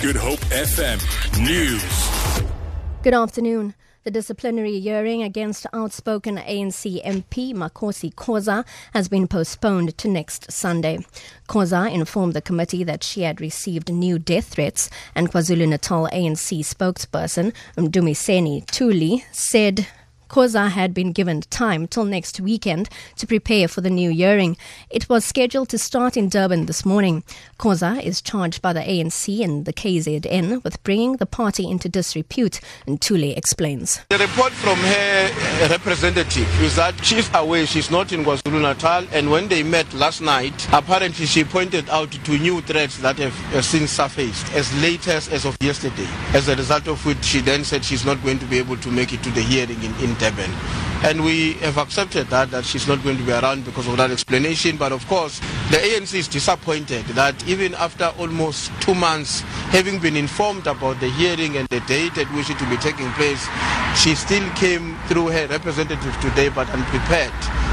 Good Hope FM News. Good afternoon. The disciplinary hearing against outspoken ANC MP Makhosi Khoza has been postponed to next Sunday. Khoza informed the committee that she had received new death threats, and KwaZulu-Natal ANC spokesperson Mdumiseni Ntuli said Khoza had been given time till next weekend to prepare for the new hearing. It was scheduled to start in Durban this morning. Khoza is charged by the ANC and the KZN with bringing the party into disrepute, and Ntuli explains. The report from her representative is that she's away, she's not in KwaZulu Natal, and when they met last night, apparently she pointed out two new threats that have since surfaced as late as, as of yesterday. As a result of which, she then said she's not going to be able to make it to the hearing in, in Durban. And we have accepted that, that she's not going to be around because of that explanation. But of course, the ANC is disappointed that even after almost two months, having been informed about the hearing and the date at which it will be taking place, she still came through her representative today but unprepared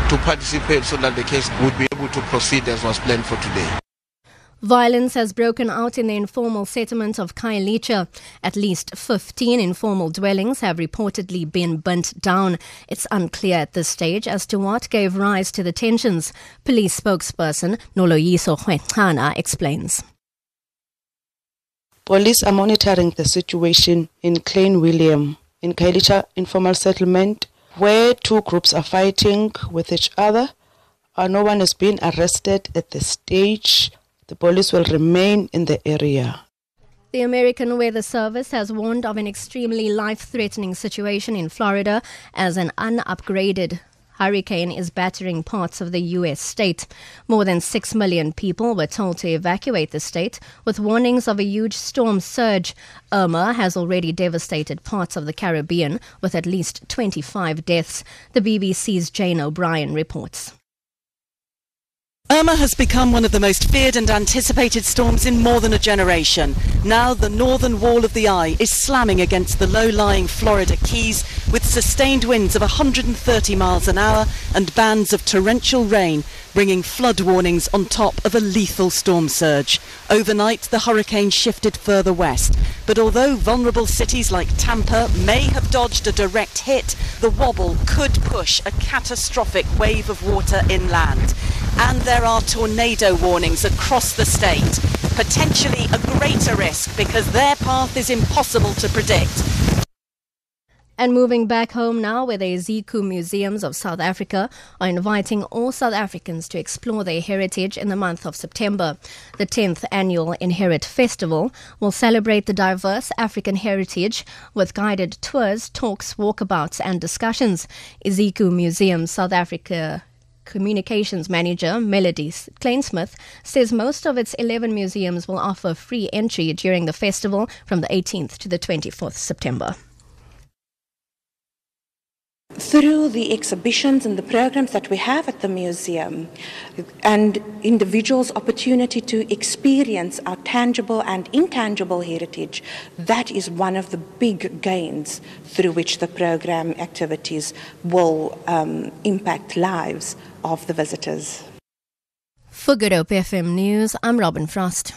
to participate so that the case would be able to proceed as was planned for today. Violence has broken out in the informal settlement of Khayelitsha. At least 15 informal dwellings have reportedly been burnt down. It's unclear at this stage as to what gave rise to the tensions. Police spokesperson Noloyiso Rwexana explains. Police are monitoring the situation in Klein William, in Khayelitsha informal settlement, where two groups are fighting with each other. Uh, no one has been arrested at this stage. The police will remain in the area. The American Weather Service has warned of an extremely life threatening situation in Florida as an unupgraded hurricane is battering parts of the U.S. state. More than 6 million people were told to evacuate the state, with warnings of a huge storm surge. Irma has already devastated parts of the Caribbean, with at least 25 deaths. The BBC's Jane O'Brien reports. Irma has become one of the most feared and anticipated storms in more than a generation. Now the northern wall of the eye is slamming against the low-lying Florida Keys with sustained winds of 130 miles an hour and bands of torrential rain, bringing flood warnings on top of a lethal storm surge. Overnight, the hurricane shifted further west, but although vulnerable cities like Tampa may have dodged a direct hit, the wobble could push a catastrophic wave of water inland and there are tornado warnings across the state. Potentially a greater risk because their path is impossible to predict. And moving back home now, where the Iziko Museums of South Africa are inviting all South Africans to explore their heritage in the month of September. The 10th annual Inherit Festival will celebrate the diverse African heritage with guided tours, talks, walkabouts, and discussions. Iziko Museum South Africa Communications Manager Melody Kleinsmith says most of its 11 museums will offer free entry during the festival from the 18th to the 24th September. Through the exhibitions and the programs that we have at the museum, and individuals' opportunity to experience our tangible and intangible heritage, that is one of the big gains through which the program activities will um, impact lives of the visitors. For Good Hope FM News, I'm Robin Frost.